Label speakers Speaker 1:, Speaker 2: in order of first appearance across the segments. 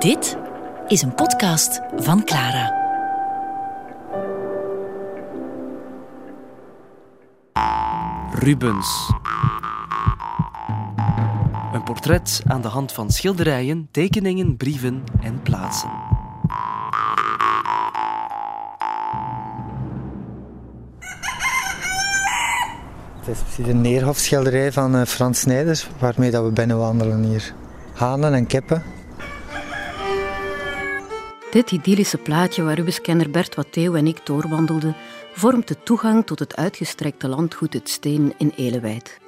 Speaker 1: Dit is een podcast van Clara.
Speaker 2: Rubens. Een portret aan de hand van schilderijen, tekeningen, brieven en plaatsen.
Speaker 3: Het is precies een neerhofschilderij van eh, Frans Snijders, waarmee dat we binnenwandelen hier. Hanen en kippen.
Speaker 4: Dit idyllische plaatje waar Rubenskenner Bert Watteeuw en ik doorwandelden, vormt de toegang tot het uitgestrekte landgoed Het Steen in Elewijd.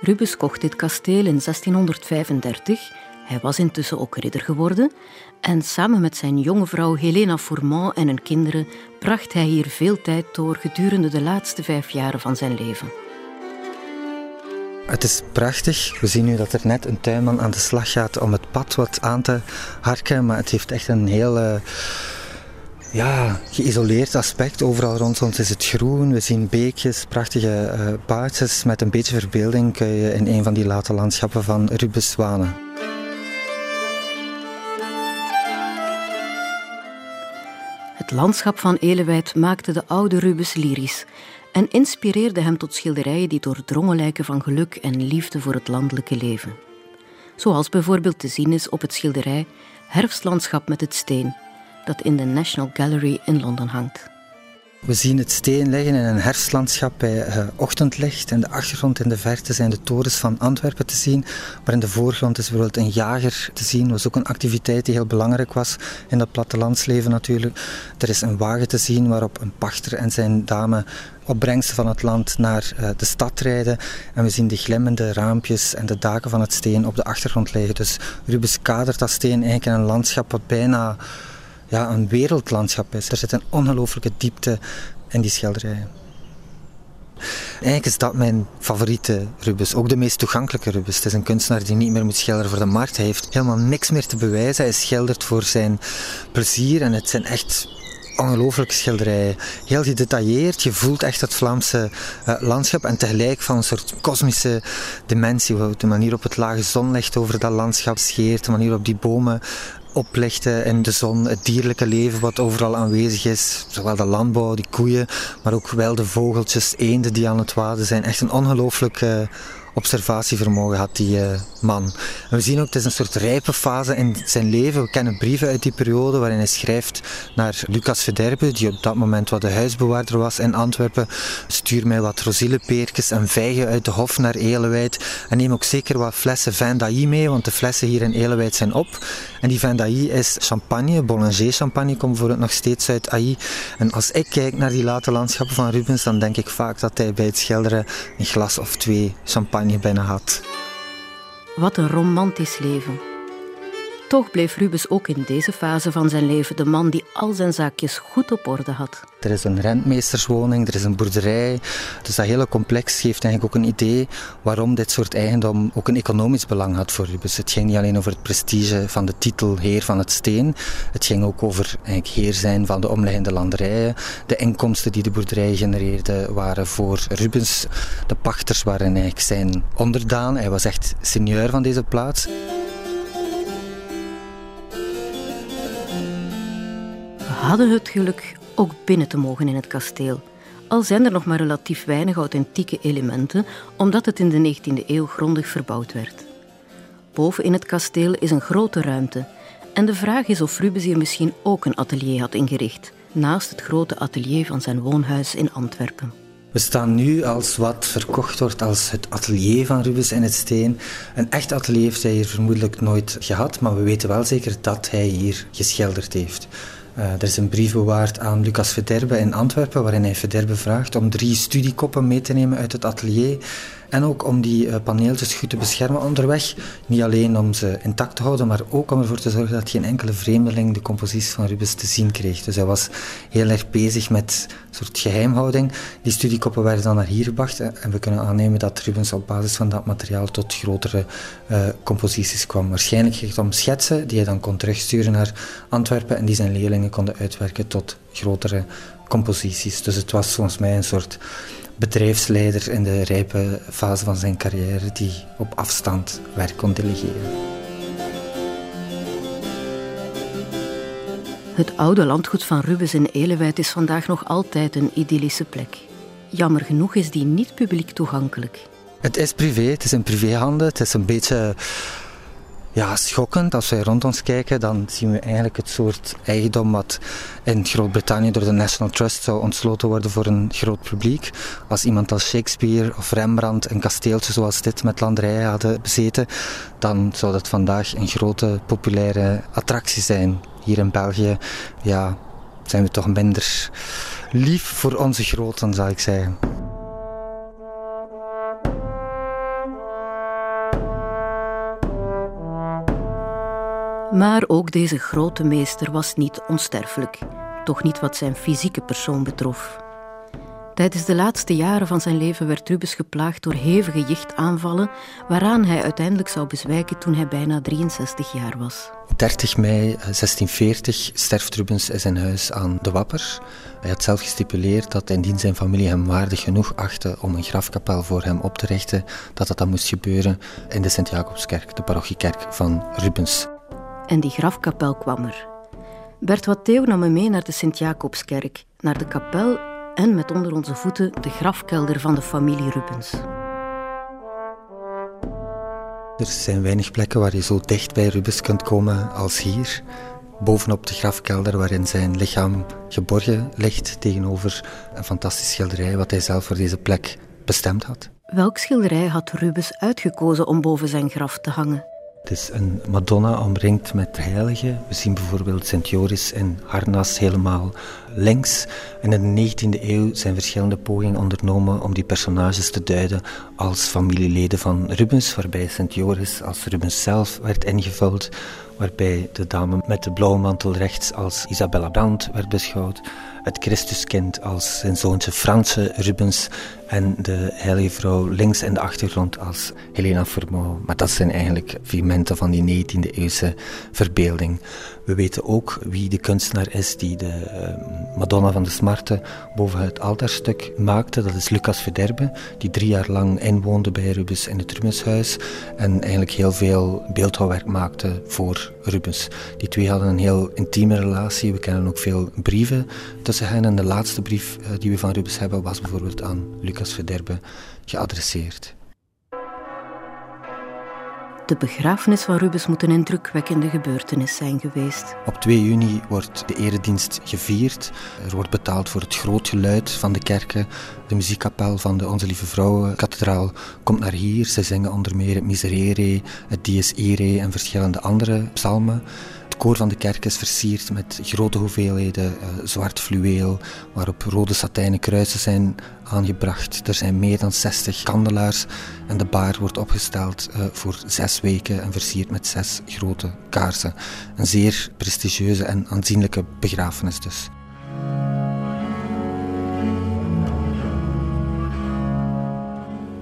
Speaker 4: Rubens kocht dit kasteel in 1635. Hij was intussen ook ridder geworden. En samen met zijn jonge vrouw Helena Fourmont en hun kinderen bracht hij hier veel tijd door gedurende de laatste vijf jaren van zijn leven.
Speaker 3: Het is prachtig. We zien nu dat er net een tuinman aan de slag gaat om het pad wat aan te harken. Maar het heeft echt een heel eh, ja, geïsoleerd aspect. Overal rond ons is het groen. We zien beekjes, prachtige uh, paardjes. Met een beetje verbeelding kun je in een van die late landschappen van Rubens zwanen.
Speaker 4: Het landschap van Elewijd maakte de oude Rubens lyrisch en inspireerde hem tot schilderijen die doordrongen lijken van geluk en liefde voor het landelijke leven. Zoals bijvoorbeeld te zien is op het schilderij Herfstlandschap met het steen, dat in de National Gallery in Londen hangt.
Speaker 3: We zien het steen liggen in een herfstlandschap bij uh, ochtendlicht. In de achtergrond in de verte zijn de torens van Antwerpen te zien. Maar in de voorgrond is bijvoorbeeld een jager te zien. Dat was ook een activiteit die heel belangrijk was in dat plattelandsleven natuurlijk. Er is een wagen te zien waarop een pachter en zijn dame opbrengsten van het land naar uh, de stad rijden. En we zien de glimmende raampjes en de daken van het steen op de achtergrond liggen. Dus Rubens kadert dat steen eigenlijk in een landschap wat bijna ja, een wereldlandschap is. Er zit een ongelooflijke diepte in die schilderijen. Eigenlijk is dat mijn favoriete Rubens, ook de meest toegankelijke Rubens. Het is een kunstenaar die niet meer moet schilderen voor de markt. Hij heeft helemaal niks meer te bewijzen. Hij schildert voor zijn plezier en het zijn echt ongelooflijke schilderijen. Heel gedetailleerd, je voelt echt het Vlaamse uh, landschap en tegelijk van een soort kosmische dimensie. De manier op het lage zonlicht over dat landschap scheert, de manier op die bomen oplichten in de zon, het dierlijke leven wat overal aanwezig is. Zowel de landbouw, die koeien, maar ook wel de vogeltjes, eenden die aan het waden zijn. Echt een ongelooflijke observatievermogen had die uh, man. We zien ook, het is een soort rijpe fase in zijn leven. We kennen brieven uit die periode waarin hij schrijft naar Lucas Verderbe, die op dat moment wat de huisbewaarder was in Antwerpen. Stuur mij wat rozillepeertjes en vijgen uit de hof naar Elewijd. En neem ook zeker wat flessen vin d'Ailly mee, want de flessen hier in Elewijd zijn op. En die vin d'Ailly is champagne, Boulanger champagne, komt bijvoorbeeld nog steeds uit Ailly. En als ik kijk naar die late landschappen van Rubens, dan denk ik vaak dat hij bij het schilderen een glas of twee champagne binnen had.
Speaker 4: Wat een romantisch leven. Toch bleef Rubens ook in deze fase van zijn leven de man die al zijn zaakjes goed op orde had.
Speaker 3: Er is een rentmeesterswoning, er is een boerderij. Dus dat hele complex geeft eigenlijk ook een idee waarom dit soort eigendom ook een economisch belang had voor Rubens. Het ging niet alleen over het prestige van de titel heer van het steen. Het ging ook over eigenlijk heer zijn van de omliggende landerijen. De inkomsten die de boerderij genereerde waren voor Rubens. De pachters waren eigenlijk zijn onderdaan. Hij was echt seigneur van deze plaats.
Speaker 4: Hadden het geluk ook binnen te mogen in het kasteel. Al zijn er nog maar relatief weinig authentieke elementen, omdat het in de 19e eeuw grondig verbouwd werd. Boven in het kasteel is een grote ruimte. En de vraag is of Rubens hier misschien ook een atelier had ingericht, naast het grote atelier van zijn woonhuis in Antwerpen.
Speaker 3: We staan nu als wat verkocht wordt als het atelier van Rubens in het Steen. Een echt atelier heeft hij hier vermoedelijk nooit gehad, maar we weten wel zeker dat hij hier geschilderd heeft. Uh, er is een brief bewaard aan Lucas Verderbe in Antwerpen, waarin hij Verderbe vraagt om drie studiekoppen mee te nemen uit het atelier. En ook om die uh, paneeltjes goed te beschermen onderweg. Niet alleen om ze intact te houden, maar ook om ervoor te zorgen dat geen enkele vreemdeling de compositie van Rubens te zien kreeg. Dus hij was heel erg bezig met een soort geheimhouding. Die studiekoppen werden dan naar hier gebracht en we kunnen aannemen dat Rubens op basis van dat materiaal tot grotere uh, composities kwam. Waarschijnlijk ging het om schetsen die hij dan kon terugsturen naar Antwerpen en die zijn leerlingen konden uitwerken tot grotere composities. Dus het was volgens mij een soort bedrijfsleider in de rijpe fase van zijn carrière die op afstand werk kon delegeren.
Speaker 4: Het oude landgoed van Rubens in Elewijd is vandaag nog altijd een idyllische plek. Jammer genoeg is die niet publiek toegankelijk.
Speaker 3: Het is privé, het is in privéhanden. Het is een beetje ja, schokkend. Als wij rond ons kijken, dan zien we eigenlijk het soort eigendom wat in Groot-Brittannië door de National Trust zou ontsloten worden voor een groot publiek. Als iemand als Shakespeare of Rembrandt een kasteeltje zoals dit met landerijen hadden bezeten, dan zou dat vandaag een grote populaire attractie zijn. Hier in België ja, zijn we toch minder lief voor onze groten, zou ik zeggen.
Speaker 4: Maar ook deze grote meester was niet onsterfelijk, toch niet wat zijn fysieke persoon betrof. Tijdens de laatste jaren van zijn leven werd Rubens geplaagd door hevige jichtaanvallen, waaraan hij uiteindelijk zou bezwijken toen hij bijna 63 jaar was.
Speaker 3: 30 mei 1640 eh, sterft Rubens in zijn huis aan de Wapper. Hij had zelf gestipuleerd dat indien zijn familie hem waardig genoeg achtte om een grafkapel voor hem op te richten, dat dat dan moest gebeuren in de Sint-Jacobskerk, de parochiekerk van Rubens.
Speaker 4: En die grafkapel kwam er. Bert Watteeuw nam me mee naar de Sint-Jacobskerk, naar de kapel en met onder onze voeten de grafkelder van de familie Rubens.
Speaker 3: Er zijn weinig plekken waar je zo dicht bij Rubens kunt komen als hier. Bovenop de grafkelder waarin zijn lichaam geborgen ligt tegenover een fantastisch schilderij wat hij zelf voor deze plek bestemd had.
Speaker 4: Welk schilderij had Rubens uitgekozen om boven zijn graf te hangen?
Speaker 3: Het is een Madonna omringd met heiligen. We zien bijvoorbeeld Sint Joris in harnas helemaal links. En in de 19e eeuw zijn verschillende pogingen ondernomen om die personages te duiden als familieleden van Rubens, waarbij Sint Joris als Rubens zelf werd ingevuld, waarbij de dame met de blauwe mantel rechts als Isabella Brandt werd beschouwd het Christuskind als zijn zoontje Franse Rubens en de heilige vrouw links in de achtergrond als Helena Formeau. Maar dat zijn eigenlijk figmenten van die 19e eeuwse verbeelding. We weten ook wie de kunstenaar is die de uh, Madonna van de Smarte boven het altaarstuk maakte. Dat is Lucas Verderbe, die drie jaar lang inwoonde bij Rubens in het Rubenshuis en eigenlijk heel veel beeldhouwwerk maakte voor Rubens. Die twee hadden een heel intieme relatie. We kennen ook veel brieven En de laatste brief uh, die we van Rubens hebben was bijvoorbeeld aan Lucas Verderbe geadresseerd.
Speaker 4: De begrafenis van Rubens moet een indrukwekkende gebeurtenis zijn geweest.
Speaker 3: Op 2 juni wordt de eredienst gevierd. Er wordt betaald voor het groot geluid van de kerken. De muziekkapel van de Onze Lieve Vrouwenkathedraal komt naar hier. Ze zingen onder meer het Miserere, het Dies Irae en verschillende andere psalmen. Het koor van de kerk is versierd met grote hoeveelheden uh, zwart fluweel, waarop rode satijnen kruisen zijn aangebracht. Er zijn meer dan 60 kandelaars en de baar wordt opgesteld uh, voor zes weken en versierd met zes grote kaarsen. Een zeer prestigieuze en aanzienlijke begrafenis dus.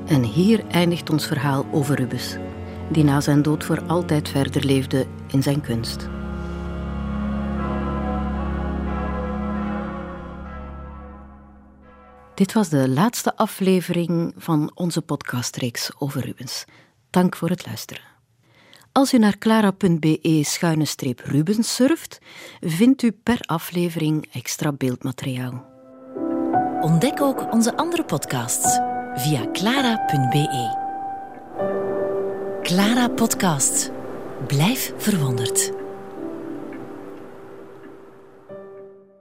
Speaker 4: En hier eindigt ons verhaal over Rubens, die na zijn dood voor altijd verder leefde in zijn kunst. Dit was de laatste aflevering van onze podcastreeks over Rubens. Dank voor het luisteren. Als u naar clara.be-rubens surft, vindt u per aflevering extra beeldmateriaal.
Speaker 1: Ontdek ook onze andere podcasts via clara.be. Clara Podcast. Blijf verwonderd.